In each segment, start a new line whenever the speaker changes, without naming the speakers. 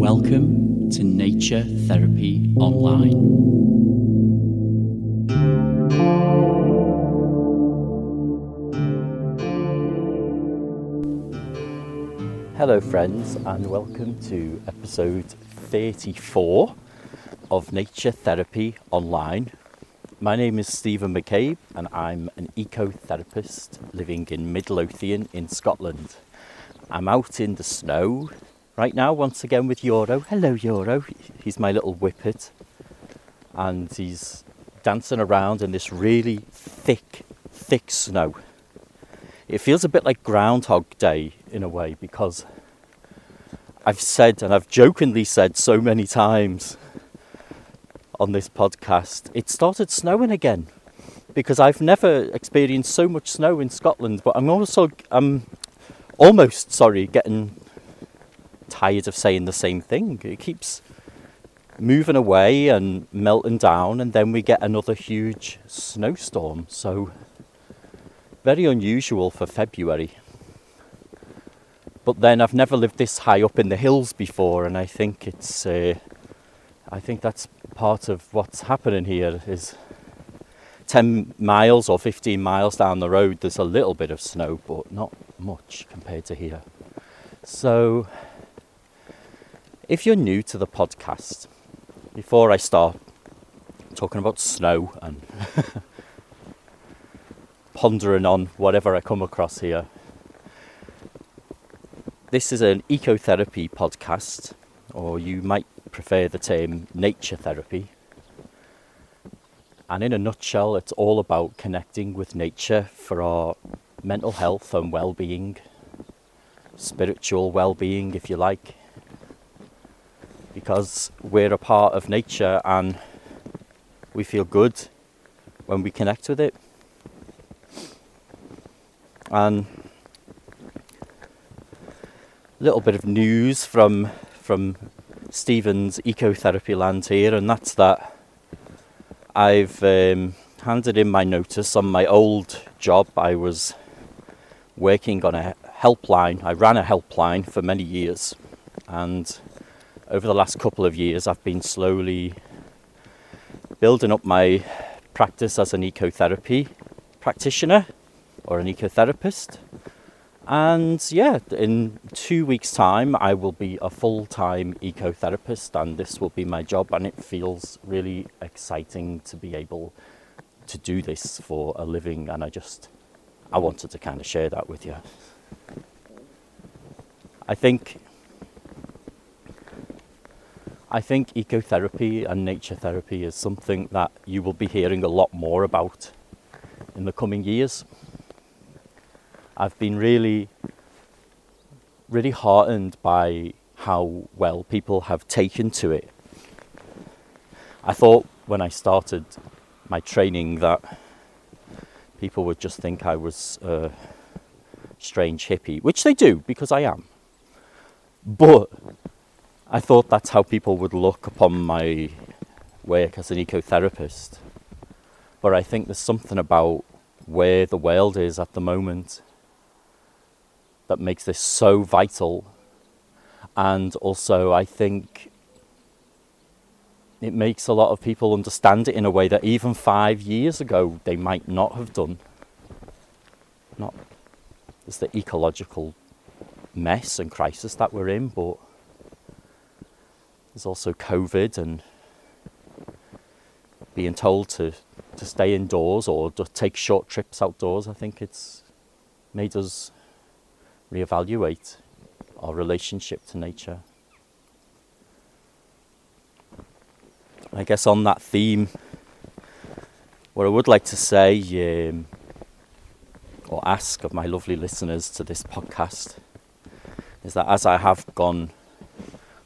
Welcome to Nature Therapy Online. Hello, friends, and welcome to episode 34 of Nature Therapy Online. My name is Stephen McCabe, and I'm an ecotherapist living in Midlothian in Scotland. I'm out in the snow right now, once again with Euro. Hello, Euro. He's my little whippet, and he's dancing around in this really thick, thick snow. It feels a bit like Groundhog Day in a way because I've said, and I've jokingly said so many times on this podcast, it started snowing again because I've never experienced so much snow in Scotland. But I'm also, I'm almost sorry, getting tired of saying the same thing. It keeps moving away and melting down, and then we get another huge snowstorm. So, very unusual for February. But then I've never lived this high up in the hills before, and I think it's, uh, I think that's part of what's happening here. Is 10 miles or 15 miles down the road, there's a little bit of snow, but not much compared to here. So, if you're new to the podcast, before I start talking about snow and pondering on whatever I come across here, this is an ecotherapy podcast, or you might prefer the term nature therapy. And in a nutshell, it's all about connecting with nature for our mental health and well being, spiritual well being, if you like because we're a part of nature and we feel good when we connect with it. And a little bit of news from from Stephen's ecotherapy land here, and that's that I've um, handed in my notice on my old job. I was working on a helpline. I ran a helpline for many years, and over the last couple of years, I've been slowly building up my practice as an ecotherapy practitioner or an ecotherapist. And yeah, in two weeks' time, I will be a full time ecotherapist, and this will be my job. And it feels really exciting to be able to do this for a living. And I just, I wanted to kind of share that with you. I think I think ecotherapy and nature therapy is something that you will be hearing a lot more about in the coming years. I've been really, really heartened by how well people have taken to it. I thought when I started my training that people would just think I was a strange hippie, which they do because I am. But I thought that's how people would look upon my work as an ecotherapist. But I think there's something about where the world is at the moment that makes this so vital. And also, I think it makes a lot of people understand it in a way that even five years ago they might not have done. Not it's the ecological mess and crisis that we're in, but there's also COVID and being told to, to stay indoors or to take short trips outdoors. I think it's made us reevaluate our relationship to nature. I guess on that theme, what I would like to say um, or ask of my lovely listeners to this podcast is that as I have gone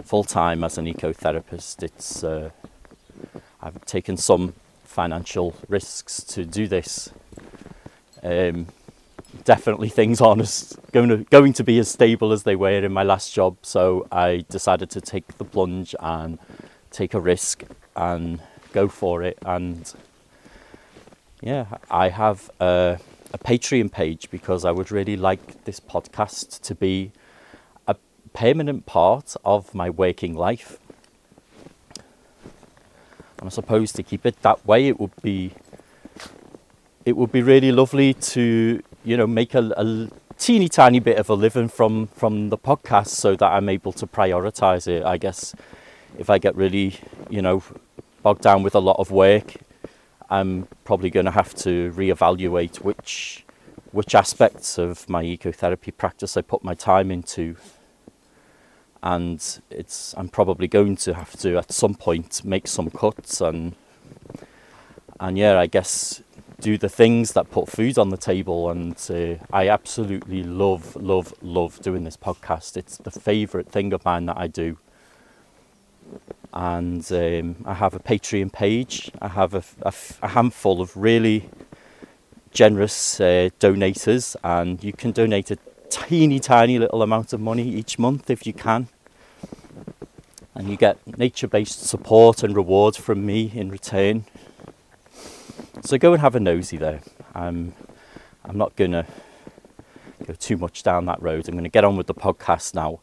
full time as an ecotherapist. It's uh, I've taken some financial risks to do this. Um, definitely things aren't as going to going to be as stable as they were in my last job, so I decided to take the plunge and take a risk and go for it. And yeah, I have a, a Patreon page because I would really like this podcast to be a permanent part of my waking life. I'm supposed to keep it that way. It would be it would be really lovely to you know make a, a teeny tiny bit of a living from from the podcast so that I'm able to prioritize it. I guess if I get really you know bogged down with a lot of work, I'm probably going to have to reevaluate which which aspects of my ecotherapy practice I put my time into. And it's I'm probably going to have to at some point make some cuts and and yeah, I guess do the things that put food on the table. And uh, I absolutely love, love, love doing this podcast. It's the favourite thing of mine that I do. And um, I have a Patreon page. I have a, handful of really generous uh, donators, and you can donate a teeny tiny little amount of money each month if you can. And you get nature based support and rewards from me in return. So go and have a nosy there. Um, I'm not going to go too much down that road. I'm going to get on with the podcast now.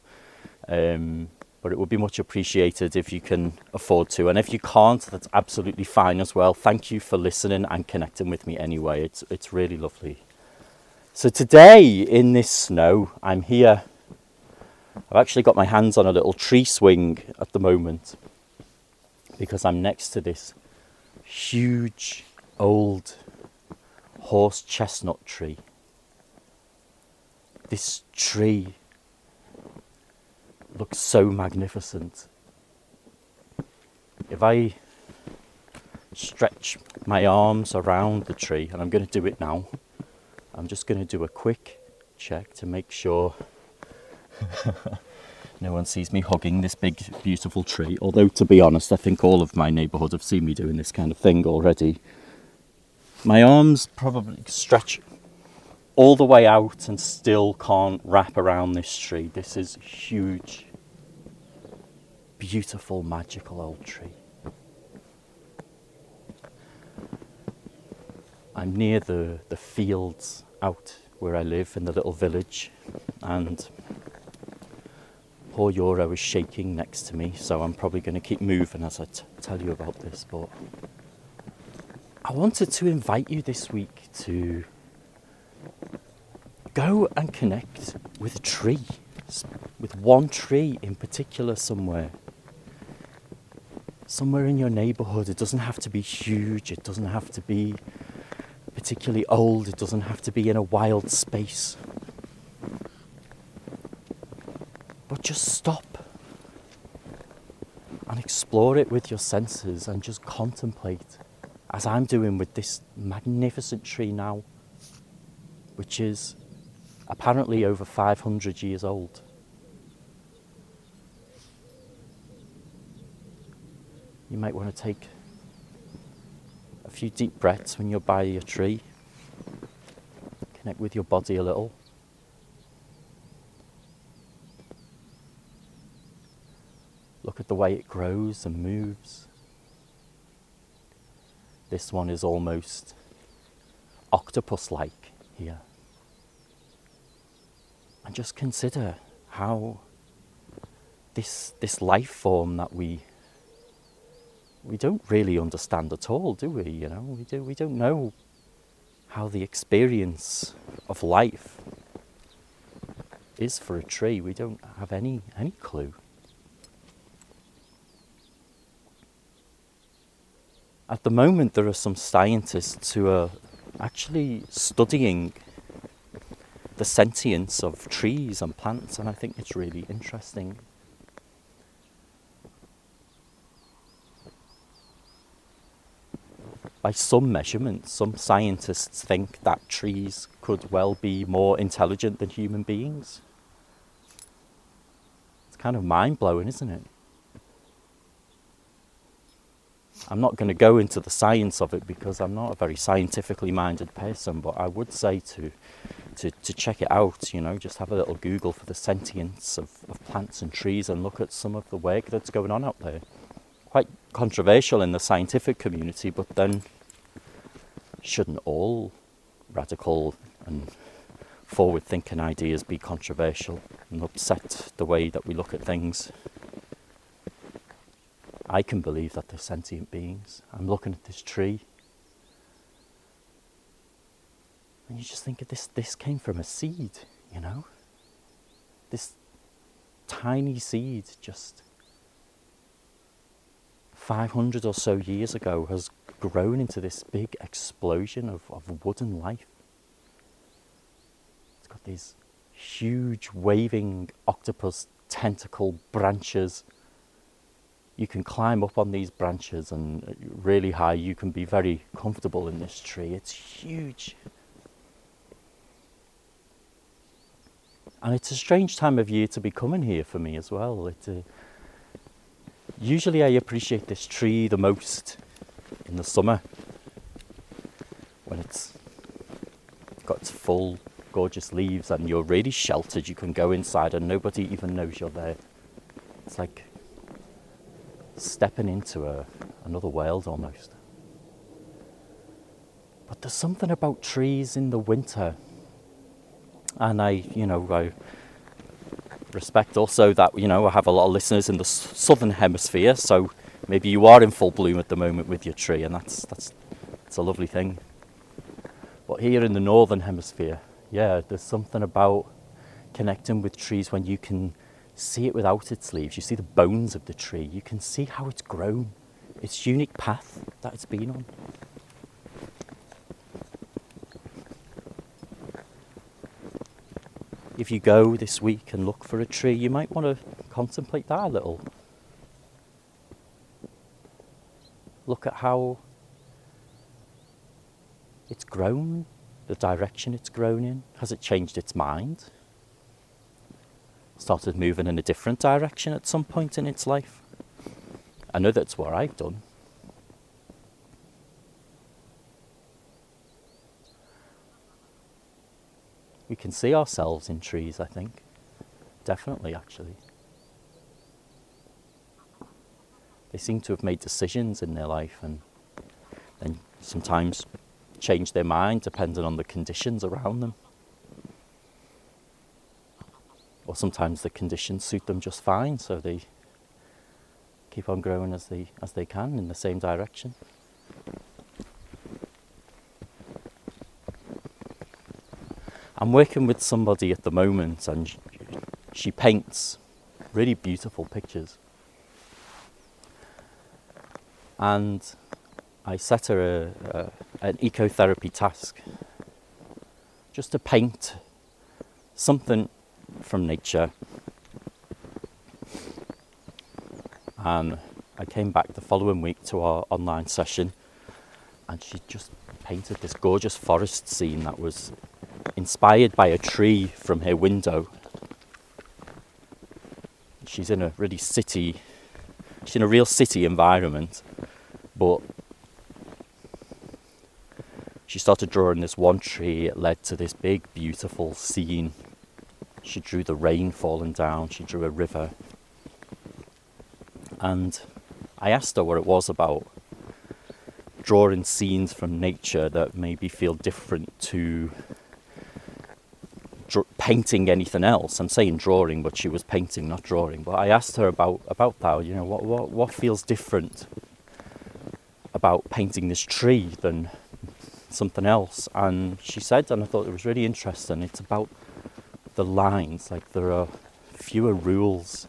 Um, but it would be much appreciated if you can afford to. And if you can't, that's absolutely fine as well. Thank you for listening and connecting with me anyway. It's, it's really lovely. So today in this snow, I'm here. I've actually got my hands on a little tree swing at the moment because I'm next to this huge old horse chestnut tree. This tree looks so magnificent. If I stretch my arms around the tree, and I'm going to do it now, I'm just going to do a quick check to make sure no one sees me hugging this big, beautiful tree. Although, to be honest, I think all of my neighbourhood have seen me doing this kind of thing already. My arms probably stretch all the way out and still can't wrap around this tree. This is huge, beautiful, magical old tree. I'm near the, the fields out where I live in the little village, and poor Euro is shaking next to me, so I'm probably going to keep moving as I t- tell you about this. But I wanted to invite you this week to go and connect with a tree, with one tree in particular somewhere. Somewhere in your neighbourhood. It doesn't have to be huge, it doesn't have to be particularly old, it doesn't have to be in a wild space. But just stop and explore it with your senses and just contemplate as I'm doing with this magnificent tree now, which is apparently over 500 years old. You might want to take a few deep breaths when you're by your tree, connect with your body a little. Look at the way it grows and moves. This one is almost octopus like here. And just consider how this, this life form that we we don't really understand at all, do we? You know, we do we don't know how the experience of life is for a tree. We don't have any any clue. At the moment, there are some scientists who are actually studying the sentience of trees and plants, and I think it's really interesting. By some measurements, some scientists think that trees could well be more intelligent than human beings. It's kind of mind blowing, isn't it? I'm not going to go into the science of it because I'm not a very scientifically minded person, but I would say to, to, to check it out, you know, just have a little Google for the sentience of, of plants and trees and look at some of the work that's going on out there. Quite controversial in the scientific community, but then shouldn't all radical and forward thinking ideas be controversial and upset the way that we look at things? I can believe that they're sentient beings. I'm looking at this tree. And you just think of this this came from a seed, you know? This tiny seed just 500 or so years ago has grown into this big explosion of, of wooden life. It's got these huge waving octopus tentacle branches. You can climb up on these branches and really high. You can be very comfortable in this tree. It's huge. And it's a strange time of year to be coming here for me as well. It, uh, usually I appreciate this tree the most in the summer when it's got its full gorgeous leaves and you're really sheltered. You can go inside and nobody even knows you're there. It's like stepping into a, another world almost. But there's something about trees in the winter and I, you know, I respect also that you know I have a lot of listeners in the southern hemisphere, so maybe you are in full bloom at the moment with your tree, and that's that's it's a lovely thing. But here in the northern hemisphere, yeah, there's something about connecting with trees when you can see it without its leaves. You see the bones of the tree. You can see how it's grown, its unique path that it's been on. if you go this week and look for a tree, you might want to contemplate that a little. Look at how it's grown, the direction it's grown in. Has it changed its mind? Started moving in a different direction at some point in its life? I know that's what I've done. we can see ourselves in trees, I think. Definitely, actually. They seem to have made decisions in their life and then sometimes change their mind depending on the conditions around them. Sometimes the conditions suit them just fine, so they keep on growing as they as they can in the same direction. I'm working with somebody at the moment and she paints really beautiful pictures. And I set her a, a, an ecotherapy task just to paint something from nature. And I came back the following week to our online session and she just painted this gorgeous forest scene that was inspired by a tree from her window. She's in a really city, she's in a real city environment, but she started drawing this one tree, it led to this big, beautiful scene. She drew the rain falling down, she drew a river. And I asked her what it was about drawing scenes from nature that maybe feel different to dr- painting anything else. I'm saying drawing, but she was painting, not drawing. But I asked her about about that. You know, what what what feels different about painting this tree than something else? And she said, and I thought it was really interesting. It's about the lines. Like there are fewer rules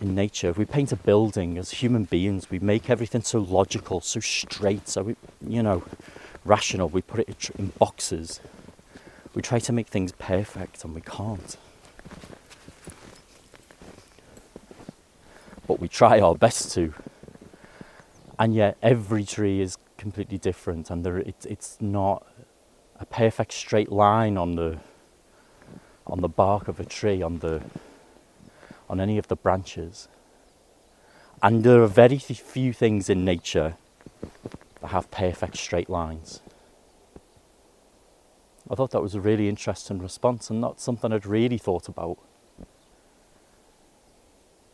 in nature. If we paint a building as human beings, we make everything so logical, so straight, so we, you know, rational. We put it in boxes we try to make things perfect and we can't. But we try our best to. And yet, every tree is completely different, and there, it, it's not a perfect straight line on the on the bark of a tree, on the on any of the branches. And there are very few things in nature that have perfect straight lines. I thought that was a really interesting response and not something I'd really thought about.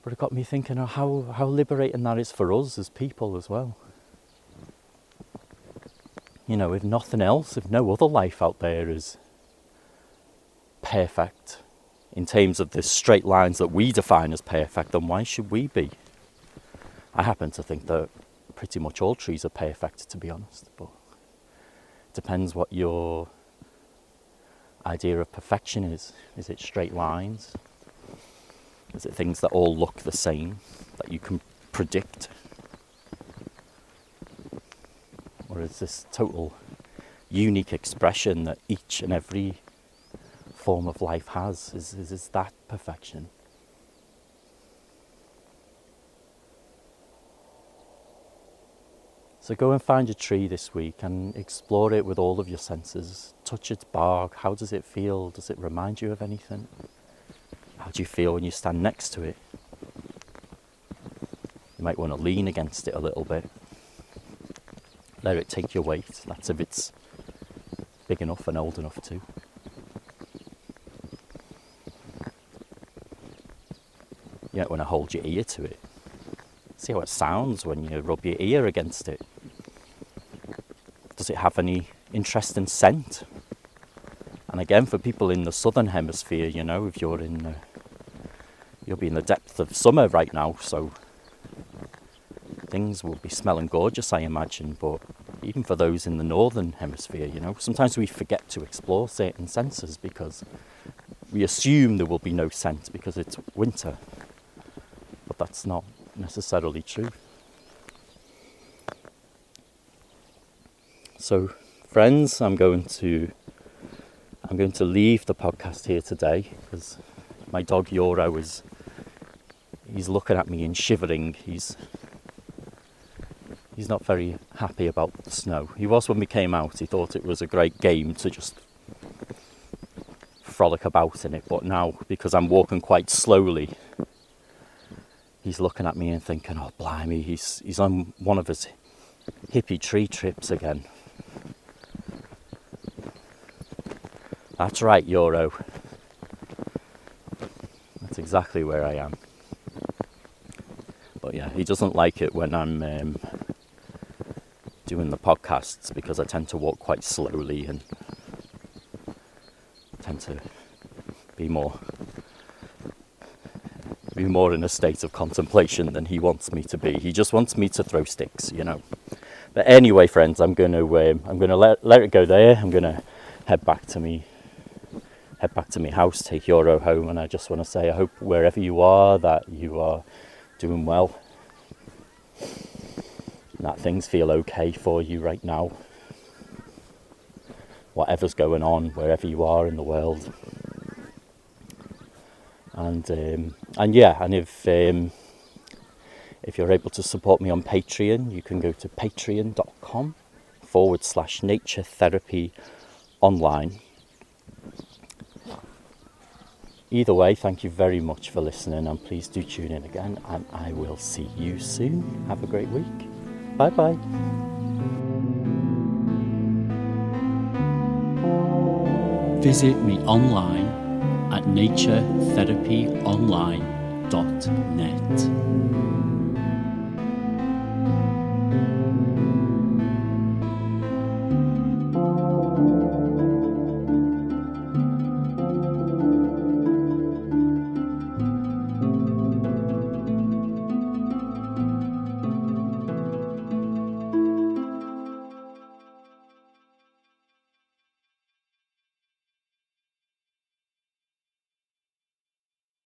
But it got me thinking of how, how liberating that is for us as people as well. you know, if nothing else, if no other life out there is perfect in terms of the straight lines that we define as perfect, then why should we be? I happen to think that pretty much all trees are perfect, to be honest, but it depends what your idea of perfection is. Is it straight lines? Is it things that all look the same, that you can predict? Or is this total unique expression that each and every form of life has? Is, is, is that perfection? So go and find a tree this week and explore it with all of your senses. Touch its bark. How does it feel? Does it remind you of anything? How do you feel when you stand next to it? You might want to lean against it a little bit. Let it take your weight. That's if it's big enough and old enough to. You might want to hold your ear to it. See how it sounds when you rub your ear against it. Does it have any interesting scent? And again, for people in the southern hemisphere, you know, if you're in, uh, you'll be in the depth of summer right now, so things will be smelling gorgeous, I imagine. But even for those in the northern hemisphere, you know, sometimes we forget to explore certain senses because we assume there will be no scent because it's winter, but that's not necessarily true. So, friends, I'm going to I'm going to leave the podcast here today because my dog Euro is he's looking at me and shivering. He's he's not very happy about the snow. He was when we came out. He thought it was a great game to just frolic about in it, but now because I'm walking quite slowly, he's looking at me and thinking, "Oh, blimey, he's he's on one of his hippie tree trips again." That's right, Euro. That's exactly where I am. But yeah, he doesn't like it when I'm um, doing the podcasts because I tend to walk quite slowly and tend to be more be more in a state of contemplation than he wants me to be. He just wants me to throw sticks, you know. But anyway, friends, I'm going to um, I'm to let let it go there. I'm going to head back to me head back to my house, take Euro home, and I just want to say I hope wherever you are that you are doing well, that things feel okay for you right now. Whatever's going on, wherever you are in the world, and um, and yeah, and if um, if you're able to support me on Patreon, you can go to patreon.com forward slash nature therapy online Either way, thank you very much for listening, and please do tune in again. And I will see you soon. Have a great week. Bye bye. Visit me online at naturetherapyonline.net.